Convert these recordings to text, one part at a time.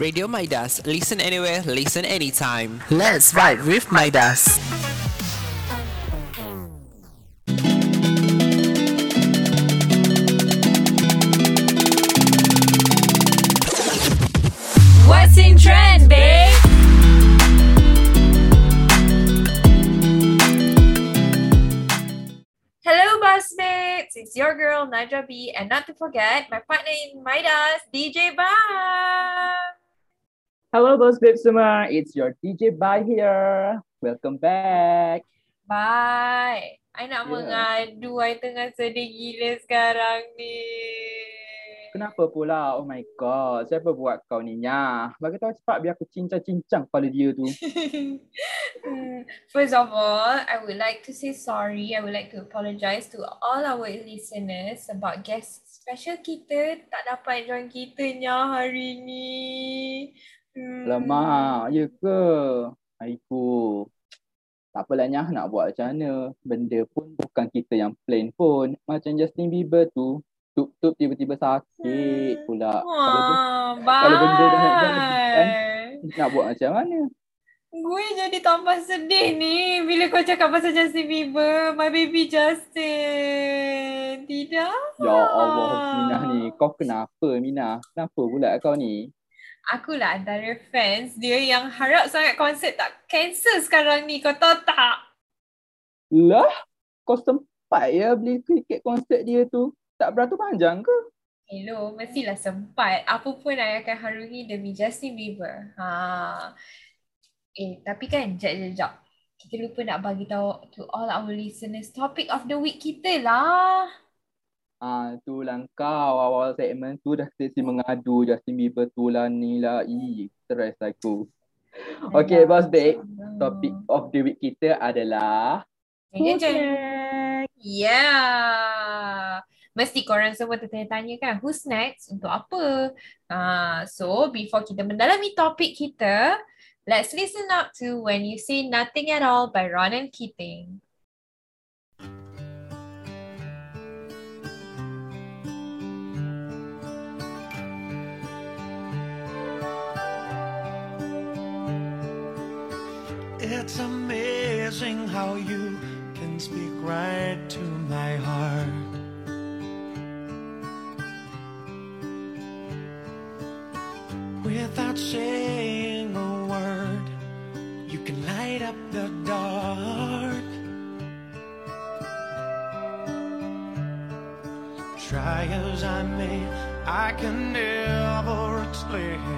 Radio Midas. Listen anywhere, listen anytime. Let's vibe with Midas. What's in trend, babe? Hello, Busmates! It's your girl, Naja B, and not to forget, my partner in Midas, DJ Bang! Hello Boss Babe semua, it's your DJ Bye here. Welcome back. Bye! I nak Yeah. mengadu, I tengah sedih gila sekarang ni. Kenapa pula? Oh my god, siapa buat kau ni Nya? Bagi tahu cepat biar aku cincang-cincang kepala dia tu. First of all, I would like to say sorry. I would like to apologize to all our listeners about guest special kita tak dapat join kita nya hari ni. Hmm. Lama, ya ke? Aiku. Tak apalah Nya, nak buat macam mana? Benda pun bukan kita yang plan pun. Macam Justin Bieber tu. Tup-tup tiba-tiba sakit pula. Kalau, ben- Wah, kalau benda dah- kan? nak buat macam mana? Gue jadi tambah sedih ni bila kau cakap pasal Justin Bieber. My baby Justin. Tidak. Ya Allah, Minah ni. Kau kenapa Minah? Kenapa pula kau ni? Akulah antara fans dia yang harap sangat konsert tak cancel sekarang ni. Kau tahu tak? Lah, kau sempat ya beli tiket konsert dia tu. Tak beratur panjang ke? Hello, mestilah sempat. Apa pun I akan harungi demi Justin Bieber. Ha. Eh, tapi kan, jap, jap, jap. Kita lupa nak bagi tahu to all our listeners topic of the week kita lah. Ah, tu lah kau awal segmen tu dah sesi mengadu Justin Bieber tu lah ni lah. Ih, stress aku. Okay, boss babe. Topik of the week kita adalah jeng. Yeah. Mesti korang semua tertanya-tanya kan, who's next? Untuk apa? Uh, so, before kita mendalami topik kita, let's listen up to When You Say Nothing At All by Ronan Keating. It's amazing how you can speak right to my heart. Without saying a word, you can light up the dark. Try as I may, I can never explain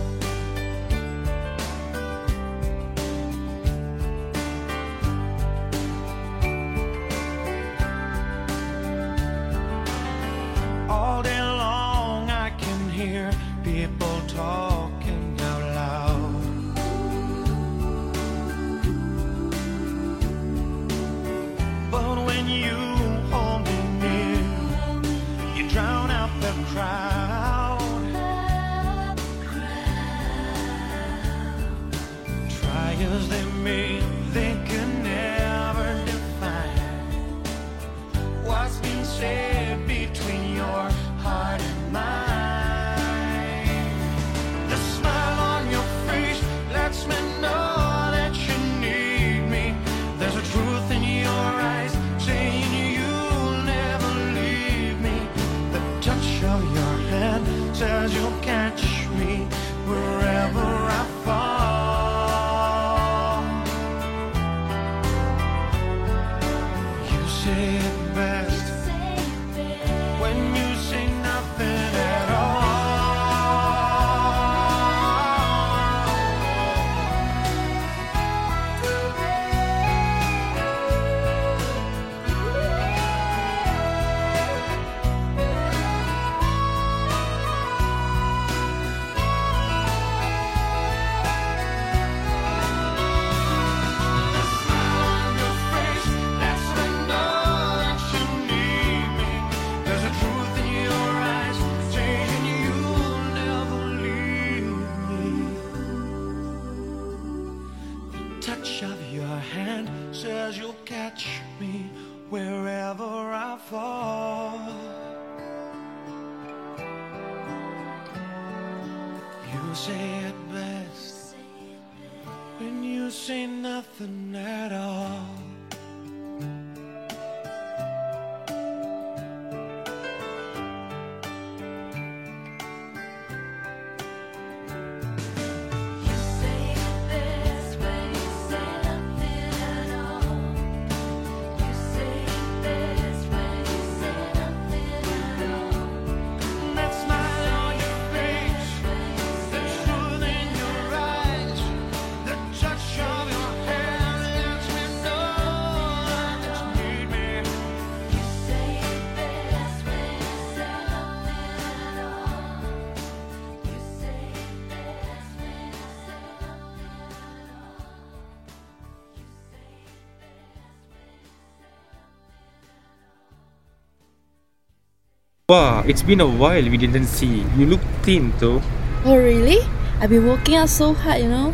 Wow, it's been a while we didn't see. You look thin though. Oh, really? I've been working out so hard, you know.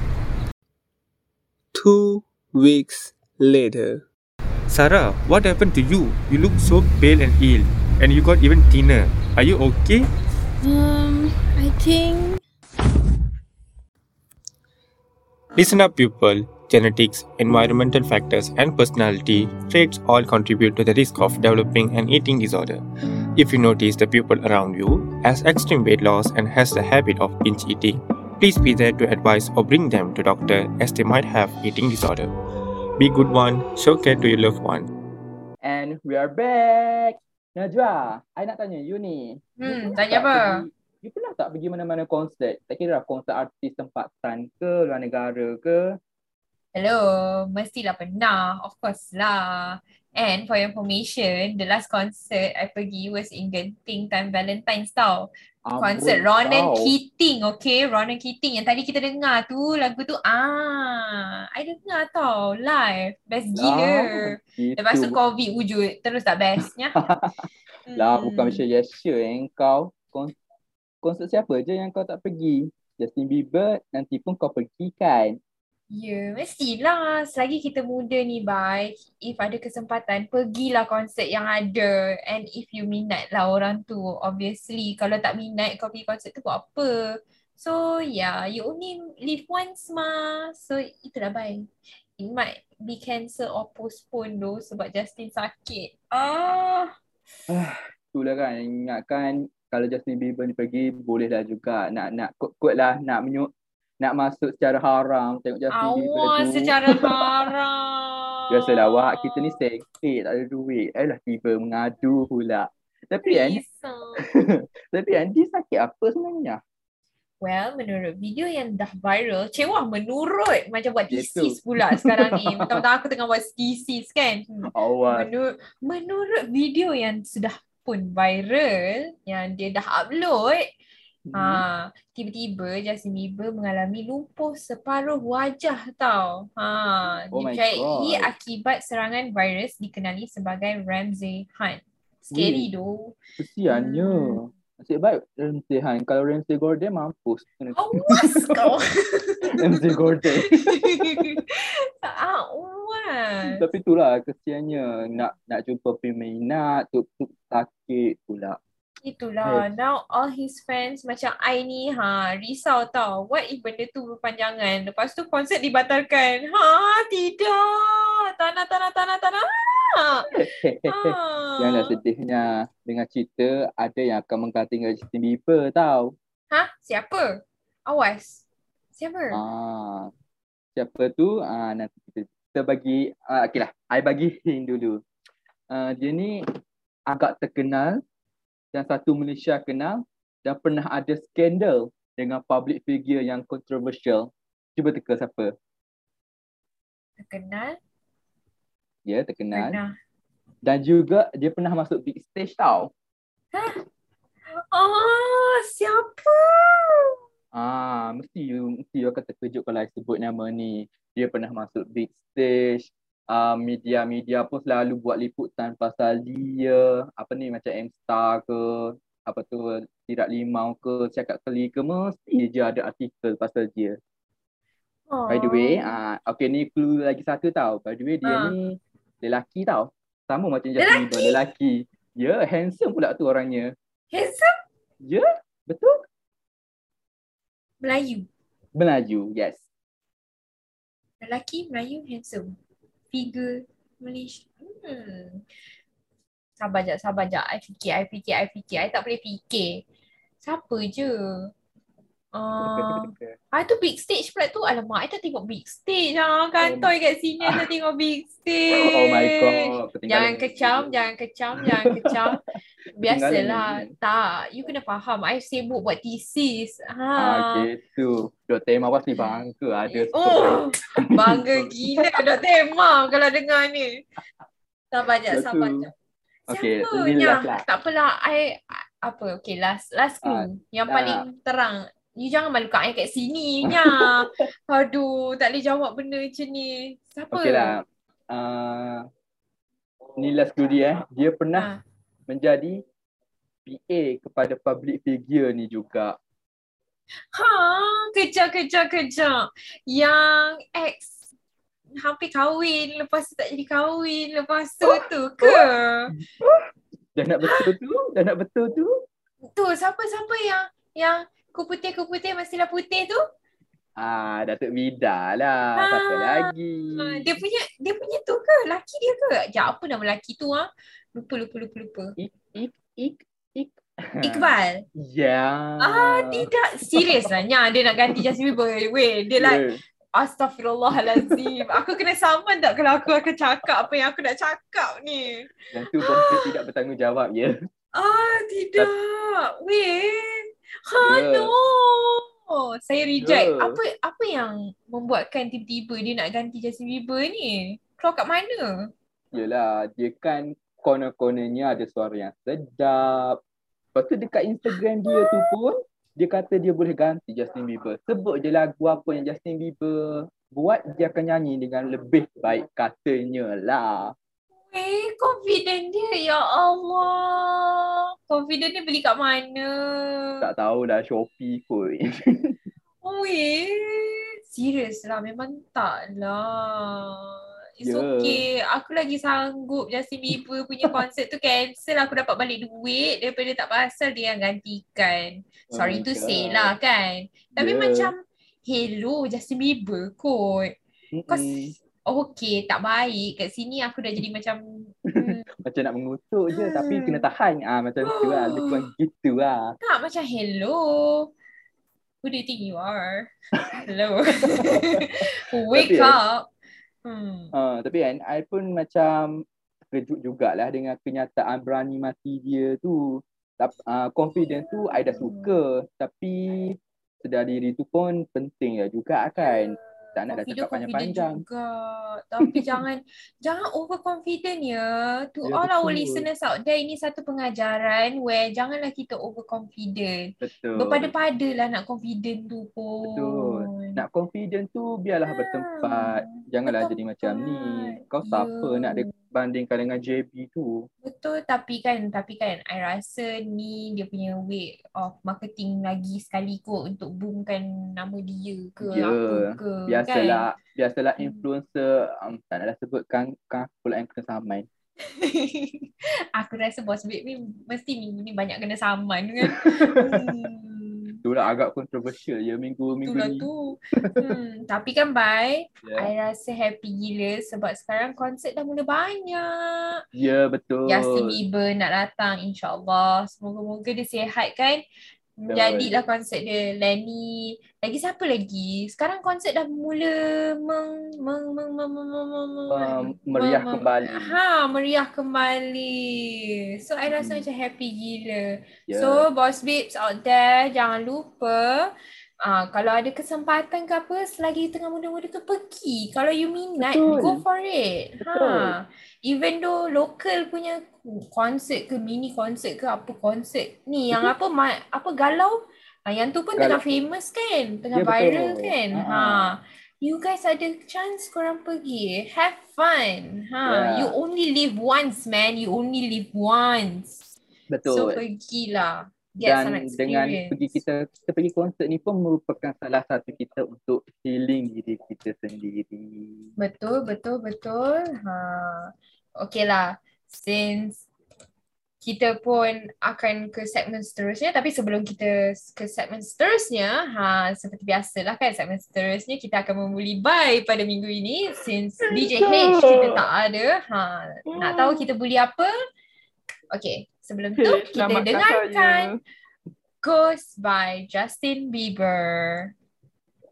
Two weeks later. Sarah, what happened to you? You look so pale and ill, and you got even thinner. Are you okay? Um, I think. Listen up, people. Genetics, environmental factors, and personality traits all contribute to the risk of developing an eating disorder. If you notice the people around you has extreme weight loss and has the habit of binge eating, please be there to advise or bring them to doctor as they might have eating disorder. Be good one, show care to your loved one. And we are back. Najwa, I nak tanya you ni. Hmm, you tanya apa? Pergi, you pernah tak pergi mana-mana konsert? Tak kira lah konsert artis tempatan ke, luar negara ke? Hello, mestilah pernah. Of course lah. And for your information, the last concert I pergi was in Genting time Valentine's tau. Konsert Amboi Ronan kau. Keating, okay? Ronan Keating yang tadi kita dengar tu, lagu tu, ah, I dengar tau, live. Best gila. Ah, gitu. Lepas tu COVID wujud, terus tak bestnya. Lah, Hmm. bukan Malaysia Yesha yang kau. Kon- konsert siapa je yang kau tak pergi? Justin Bieber, nanti pun kau pergi kan? Ya, mestilah. Selagi kita muda ni, baik. If ada kesempatan, pergilah konsert yang ada. And if you minat lah orang tu, obviously. Kalau tak minat, kau pergi konsert tu buat apa? So, yeah, you only live once mah. So, itulah baik. It might be cancel or postpone though sebab Justin sakit. Ah, Itulah kan, ingatkan kalau Justin Bieber ni pergi, boleh lah juga. Nak nak kot-kot lah, nak menyuk, nak masuk secara haram tengok Justin Bieber awas tu. secara haram. Biasalah awak, kita ni sekte, tak ada duit. Ayolah tiba mengadu pula. Tapi kan, tapi kan, dia sakit apa sebenarnya? Well, menurut video yang dah viral, cewah menurut macam buat thesis pula sekarang ni. Mentang-mentang aku tengah buat thesis kan. Hmm. Awak, Menurut, menurut video yang sudah pun viral, yang dia dah upload. Ha, tiba-tiba Justin Bieber mengalami lumpuh separuh wajah tau. Ha, Oh dipercayai God. akibat serangan virus dikenali sebagai Ramsay Hunt. Scary doh. kesiannya. Hmm. Nasib baik Ramsey Han. Kalau Ramsey Gordon mampus. Awas kau. Ramsey Gordon. Awas. Tapi itulah kesiannya. Nak nak jumpa peminat, tu, tu sakit pula. Itulah. Now all his fans macam I ni ha risau tau. What if benda tu berpanjangan? Lepas tu konsert dibatalkan. Ha tidak. Tanah tanah tanah tanah. Ha. Janganlah sedihnya. Dengan cerita, ada yang akan menggantikan Justin Bieber tau. Ha? Siapa? Awas. Siapa? Ah, siapa tu? Ah, nanti kita, kita bagi, ah, okay lah. I bagi hint dulu. Ah, dia ni agak terkenal dan satu Malaysia kenal dan pernah ada skandal dengan public figure yang controversial. Cuba teka siapa? Terkenal? Ya, terkenal. Pernah. Dan juga dia pernah masuk big stage tau. Oh, siapa? Ah, mesti you mesti you akan terkejut kalau I sebut nama ni. Dia pernah masuk big stage. Uh, media-media pun selalu buat liputan pasal dia. Apa ni macam M-Star ke, apa tu Tirak Limau ke, Cakap Keli ke, mesti je ada artikel pasal dia. By the way, ah okay ni clue lagi satu tau. By the way dia Ah. ni lelaki tau. Sama macam Justin Bieber, lelaki. Ya, yeah, handsome pula tu orangnya. Handsome Ya, yeah, betul. Melayu. Melaju, yes. Lelaki Melayu handsome. Figure Malaysia. Hmm. Sabar jap, sabar jap. I fikir, I fikir, I fikir. I tak boleh fikir. Siapa je? Uh, I tu big stage pula tu. Alamak, I tak tengok big stage lah. Kantoi kat sini I tak tengok big stage. oh my god. Jangan kecam, jangan kecam, jangan kecam. Biasalah. Tak, you kena faham. I sibuk buat thesis. Ha. Ah, gitu. Dr. Emma pasti bangga ada Oh, bangga gila Dr. Emma kalau dengar ni. Sabar jap, Betul. sabar jap. Okay, Siapa ni last lah. tak apalah I apa okay last last clue Ah, yang ah. paling terang. You jangan malukan I kat sini nya. Aduh, tak boleh jawab benda macam ni. Siapa? Okay lah. Uh, ni last eh. Dia pernah Ha. menjadi PA kepada public figure ni juga. Ha, kejap, kejap, kejap. Yang ex hampir kahwin, lepas tu tak jadi kahwin, lepas tu tu ke? Dah nak betul tu? Dah nak betul tu? Tu, siapa-siapa yang yang kuputih-kuputih mestilah putih tu? Ah, Datuk Vida lah. Ah. Siapa lagi? Ha, dia punya dia punya tu ke? Laki dia ke? Ya, apa nama lelaki tu ah? Lupa, lupa, lupa, lupa. Ik, ik, ik, ik. Iqbal. Ya. Ah, tidak. Serius lah. Nya, dia nak ganti Justin Bieber. Weh, dia like, Ya. Astaghfirullahalazim. Aku kena saman tak kalau aku akan cakap apa yang aku nak cakap ni? Yang tu bangsa tidak bertanggungjawab ya. Ah, tidak. Weh. Ha, Ya. no. Saya reject. Ya. Apa apa yang membuatkan tiba-tiba dia nak ganti Justin Bieber ni? Keluar kat mana? Yelah, dia kan corner-cornernya ada suara yang sedap. Lepas tu dekat Instagram dia tu pun, dia kata dia boleh ganti Justin Bieber. Sebut je lagu apa yang Justin Bieber buat, dia akan nyanyi dengan lebih baik katanya lah. Eh, confident dia. Ya Allah. Confident dia beli kat mana? Tak tahulah Shopee kot. Weh, serius lah. Memang tak lah. It's Ya. okay. Aku lagi sanggup Justin Bieber punya konsert tu cancel. Aku dapat balik duit daripada tak pasal dia yang gantikan. Sorry Oh to my say God. lah kan. Tapi Ya. macam, hello Justin Bieber kot. Kau Mm-mm. Okay, tak baik. Kat sini aku dah jadi macam, hmm, Macam nak mengutuk je tapi Hmm. kena tahan. Ah Macam tu lah. Lebih kurang gitu lah. tak macam hello. Who do you think you are? Hello. Wake Tapi, eh, up. Hmm. Uh, tapi kan, I pun macam terkejut jugalah dengan kenyataan berani mati dia tu. Tap, uh, confidence tu I dah suka. Tapi sedar diri tu pun penting ya juga kan. Tak nak dah Confident, cakap confident panjang-panjang. juga. Tapi jangan jangan overconfident ya. To Ya, all our betul. listeners out there, ini satu pengajaran where janganlah kita overconfident. Betul. Berpada-pada lah nak confident tu pun. Betul. Nak confident tu biarlah Ah, bertempat. Janganlah jadi macam ni. Kau siapa nak dia bandingkan dengan JB tu? Betul tapi kan tapi kan I rasa ni dia punya way of marketing lagi sekali kot untuk boomkan nama dia ke Ya, apa ke Biasalah, biasalah Hmm. influencer um, tak naklah sebutkan kan pula yang kena saman. Aku rasa bos babe ni mesti minggu ni banyak kena saman kan. hmm. Itulah agak kontroversial ya minggu-minggu Itulah ni. tu. Hmm. Tapi kan bye, Ya, I rasa happy gila sebab sekarang konsert dah mula banyak. ya betul. Justin Bieber nak datang insyaAllah. Semoga-moga dia sihat kan. Jadilah konsep dia. Lenny Lagi siapa lagi? Sekarang konsep dah mula Meng Meng Meng Meng Meng Meng Meng Meng ah, Meriah meng, kembali. Ha Meriah kembali. So I rasa hmm. macam happy gila. Yeah. So ya. Boss Babes out there Jangan lupa Ah, kalau ada kesempatan ke apa selagi tengah muda-muda tu pergi. Kalau you minat, Betul. go for it. Betul. Ha. Even though local punya konsert ke mini konsert ke apa konsert ni yang apa ma- apa galau ah, yang tu pun Galau. tengah famous kan, tengah Ya, betul. viral kan. Ha, Ha. ha. You guys ada chance korang pergi. Have fun. Ha. Yeah. You only live once man. You only live once. So Betul. pergilah. Dan dengan pergi kita kita pergi konsert ni pun merupakan salah satu kita untuk healing diri kita sendiri. Betul, betul, betul. Ha. Okay lah. Since kita pun akan ke segmen seterusnya tapi sebelum kita ke segmen seterusnya ha seperti biasalah kan segmen seterusnya kita akan membuli buy pada minggu ini since DJ H kita tak ada ha nak tahu kita buli apa Okay sebelum tu kita dengarkan. Ghost by Justin Bieber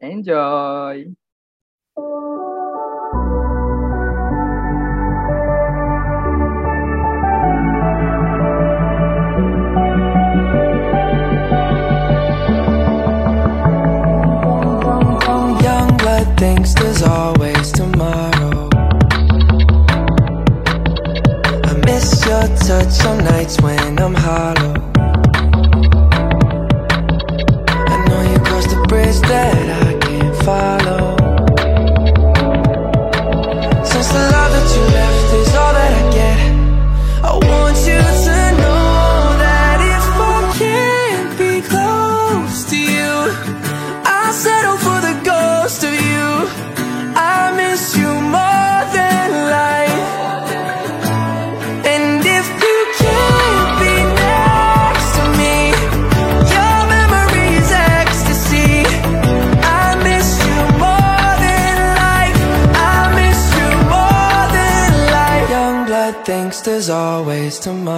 Enjoy. Touch on nights when I'm hollow. I know you crossed the bridge that I can't follow. to my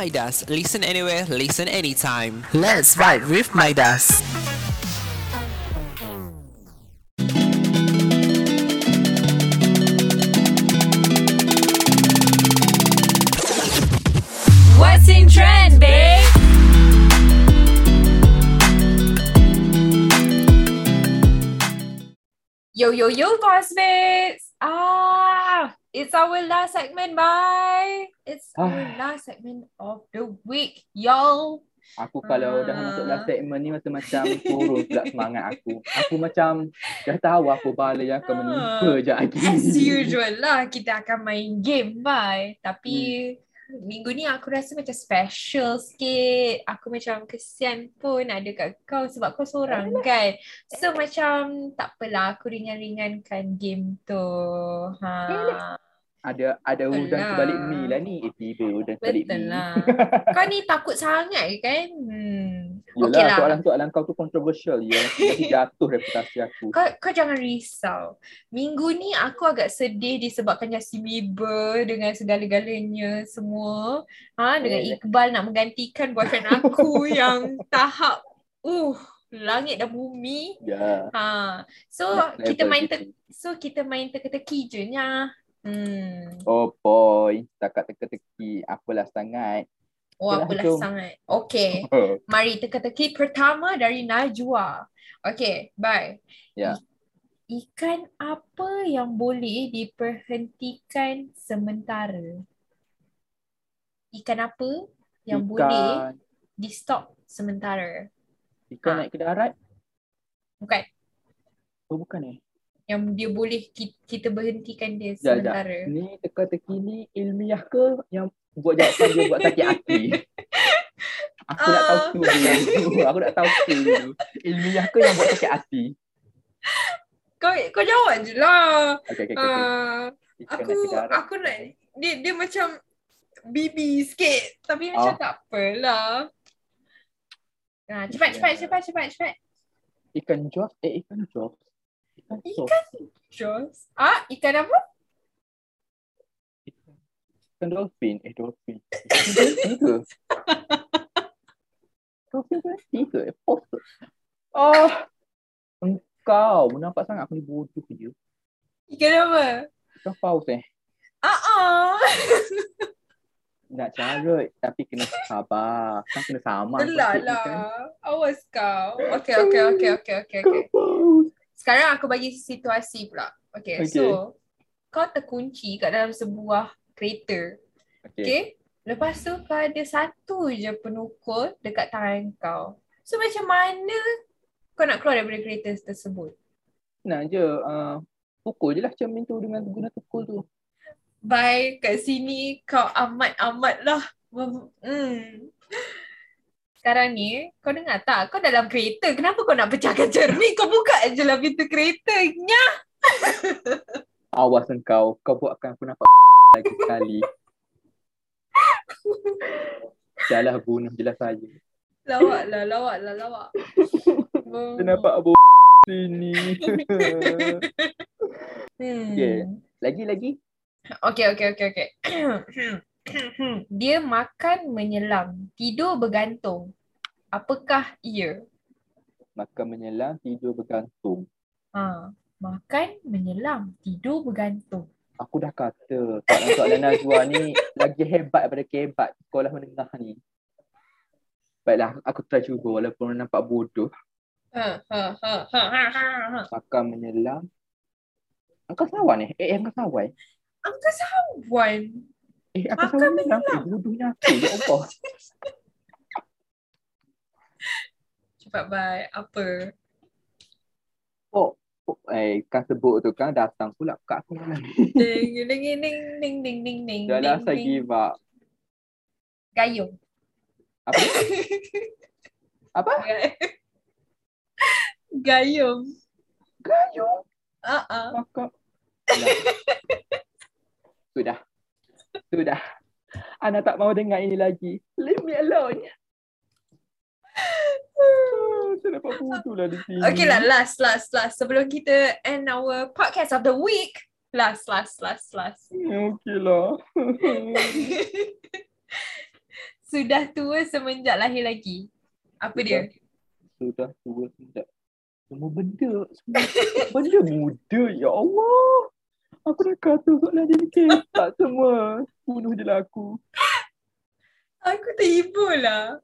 Midas. Listen anywhere, listen anytime. Let's vibe with Midas. What's in trend, babe? Yo, yo, yo, boss babes. Ah, it's our last segment, bye. It's our Ah. last segment of the week, y'all. Aku kalau dah Ah. masuk dalam segmen ni macam-macam turun pula semangat aku. Aku macam dah tahu apa bala yang akan menimpa je lagi. Ah. As usual lah, kita akan main game, bye. Tapi minggu ni aku rasa macam special sikit. Aku macam kesian pun ada kat kau sebab kau seorang kan. So macam tak apalah aku ringan-ringankan game tu. Ha. Ada ada udang lah. sebalik mi lah ni. Eh tiba udang sebalik Betul mi. lah. Kau ni takut sangat ke kan? Hmm. Yelah, Okey lah. soalan-soalan kau tu controversial. Ya, nanti jatuh reputasi aku. Kau, kau jangan risau. Minggu ni aku agak sedih disebabkan Justin Bieber dengan segala-galanya semua. Ha, dengan Eh. Iqbal nak menggantikan boyfriend aku yang tahap uh langit dan bumi. Ya. Ha. So Next kita main te- so kita main teka-teki je nya. Hmm. Oh boy, setakat teka-teki apalah sangat. Oh apalah jom. sangat. Okay. Mari teka-teki pertama dari Najwa. Okay, bye. Ya. I- Ikan apa yang boleh diperhentikan sementara? ikan apa yang boleh Ikan, di stop sementara? ikan Ah. naik ke darat? Bukan. Oh bukan eh. Yang dia boleh kita, berhentikan dia Sekejap, sementara. Ni teka-teki ni ilmiah ke yang buat jawapan dia buat sakit hati? Aku nak tahu Ah. tu dulu. Aku nak tahu tu dulu. Ilmiah ke yang buat sakit hati? Kau kau jawab je lah. Okay, okay, okay. Uh, Ikan aku aku nak dia dia macam bibi sikit tapi macam Ah. tak apalah. Ha, cepat cepat cepat cepat cepat. Ikan Jaws. Eh, ikan Jaws. Ikan Jaws. Ah, ikan apa? Ikan dolphin. Eh, dolphin. Dolphin ke? dolphin ke? Eh, pos ke? Ah, engkau menampak sangat aku ni bodoh je. Ikan apa? Ikan paus eh. Ah ah. Nak carut tapi kena sabar. Kan kena sama. Telah lah. Awas kau. Okay, okay, okay, okay, okay, okay. Sekarang aku bagi situasi pula. Okay, Okay. so kau terkunci kat dalam sebuah kereta. Okay. Okay. Lepas tu kau ada satu je penukul dekat tangan kau. So macam mana kau nak keluar daripada kereta tersebut? Senang je. Uh, pukul je lah cermin tu dengan guna tukul tu. Bye kat sini kau amat-amat lah. Hmm. Sekarang ni, kau dengar tak? Kau dalam kereta. Kenapa kau nak pecahkan cermin? Kau buka je lah pintu kereta. Nyah! Awas engkau. Kau buatkan aku nampak lagi sekali. Dah lah bunuh jelas saya. Lawak lah, lawak lah, lawak. Dia nampak abu sini. Hmm. Okay. Lagi-lagi. Okay, okay, okay, okay. Dia makan menyelam, tidur bergantung. Apakah ia? Makan menyelam, tidur bergantung. Ha, makan menyelam, tidur bergantung. Aku dah kata soalan-soalan Nazwa ni lagi hebat daripada kebat sekolah menengah ni. Baiklah, aku try cuba walaupun nampak bodoh. Ha, ha, ha, ha, ha, ha, ha. Makan menyelam. Angkasawan eh? Eh, angkasawan. Angkasawan. Eh, Makan angkasawan menyelam. Eh, menyelam. bodohnya aku. Ya Allah. Cepat bye. Apa? Oh, oh, eh, kan sebut tu kan datang pula kat aku malam ni. Ding, ding, ding, ding, ding, ding, ding, ding, Dah lah, saya give up. Gayung. Apa? Apa? Gayung. Gayung. Ah, ah. Maka. Alah. Sudah. Sudah. Ana tak mau dengar ini lagi. Leave me alone. Ah, Saya dapat bodoh lah di sini. Okay lah, last, last, last. Sebelum kita end our podcast of the week. Last, last, last, last. Okay lah. Sudah tua semenjak lahir lagi. Apa dia? Sudah tua sudah. Semua benda. Semua benda muda. Ya Allah. Aku dah kata soalan dia ni ketak semua. Bunuh je lah aku. Aku terhibur lah.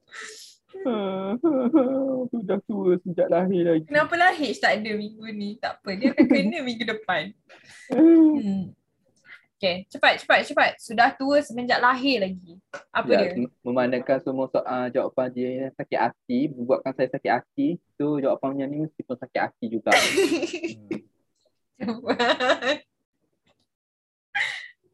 Sudah tua sejak lahir lagi. Kenapa lah H tak ada minggu ni? Tak apa, dia akan kena minggu depan. Hmm. Okay, cepat, cepat, cepat. Sudah tua semenjak lahir lagi. Apa Ya, dia? mem- memandangkan semua soal jawapan dia yang sakit hati, membuatkan saya sakit hati, so jawapannya ni mesti pun sakit hati juga. Hmm. Cepat.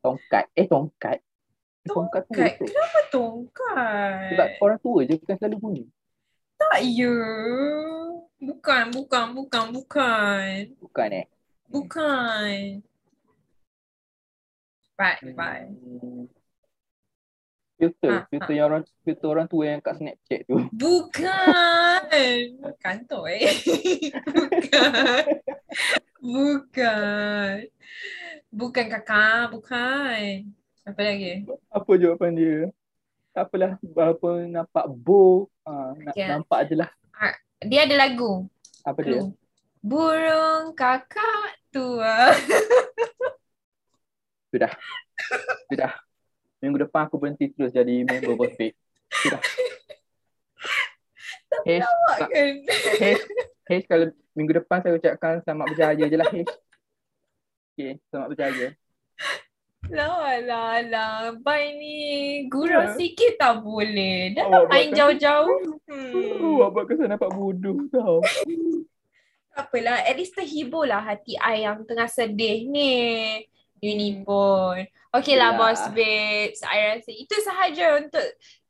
Tongkat. Eh, tongkat. Eh, tongkat Tongkat. tu. Kenapa tongkat? Sebab orang tua je bukan selalu bunyi. Tak ya. Bukan, bukan, bukan, bukan. Bukan eh? Bukan. Cepat, cepat. Hmm. Filter. Ha, Filter yang orang filter orang tua yang kat Snapchat tu. Bukan. Kantoi. Bukan. Bukan. Bukan kakak, bukan. Apa lagi? Apa jawapan dia? Tak apalah. Apa nampak bow. Ha, nak, Ya. Nampak je lah. Dia ada lagu. Apa dia? Clue. Burung kakak tua. Sudah. Sudah. Minggu depan aku berhenti terus jadi member Bospek. Sudah. Hesh, Awak kan? Hesh kalau minggu depan saya ucapkan selamat berjaya je lah Hesh. Okay, selamat berjaya. Lah lah lah. Bye ni. Gurau Ya. sikit tak boleh. Dah Awak tak main jauh-jauh. Hmm. awak buat kesan nampak bodoh tau. Tak apalah. At least terhibur lah hati I yang tengah sedih ni. Uni pun. Okay lah Ya. boss babes. I rasa itu sahaja untuk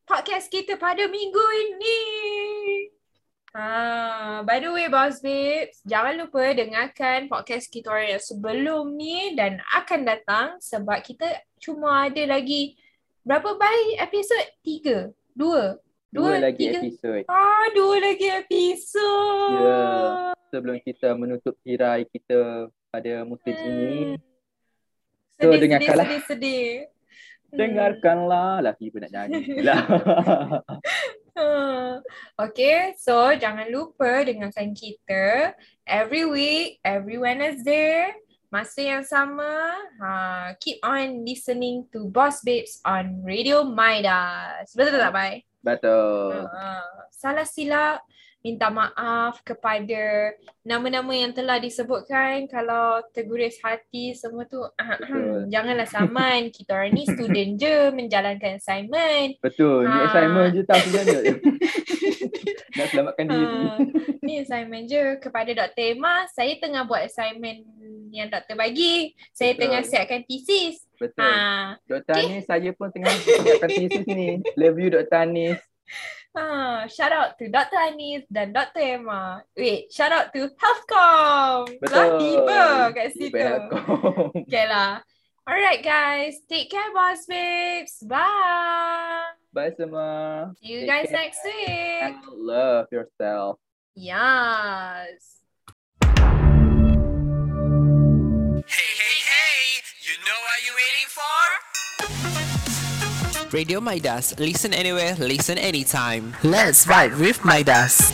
podcast kita pada minggu ini. Ha, by the way boss babes, jangan lupa dengarkan podcast kita orang yang sebelum ni dan akan datang sebab kita cuma ada lagi berapa baik episod? Tiga? Dua? Dua lagi tiga? episod. Ah, dua lagi episod. Ya. Sebelum kita menutup tirai kita pada musim Hmm. ini, Sedih, So, sedih, dengarkanlah. sedih, sedih. Hmm. dengarkanlah. Laki pun nak nyanyi lah. Okay, so jangan lupa dengarkan kita every week, every Wednesday, masa yang sama. Ha, keep on listening to Boss Babes on Radio Midas. Betul tak, Bai? Betul. Ha, salah silap, minta maaf kepada nama-nama yang telah disebutkan. Kalau terguris hati semua tu, Betul. janganlah saman. Kita orang ni student je menjalankan assignment. Betul. Ni Ah. assignment je tau sebenarnya. nak selamatkan diri. Ha, ni assignment je kepada Dr. Emma. Saya tengah buat assignment yang doktor bagi. Saya Betul. tengah siapkan tesis. Betul. Ha, Dr. Anis, saya pun tengah siapkan tesis ni. Love you Dr. Anis. ha, shout out to Dr. Anis dan Dr. Emma. Wait, shout out to Healthcom. Lah tiba kat situ. Okay lah. Alright guys, take care boss babes. Bye. Bye semua. See you Take guys care. next week. And love yourself. Yes. Radio Midas. Listen anywhere, listen anytime. Let's vibe with Midas.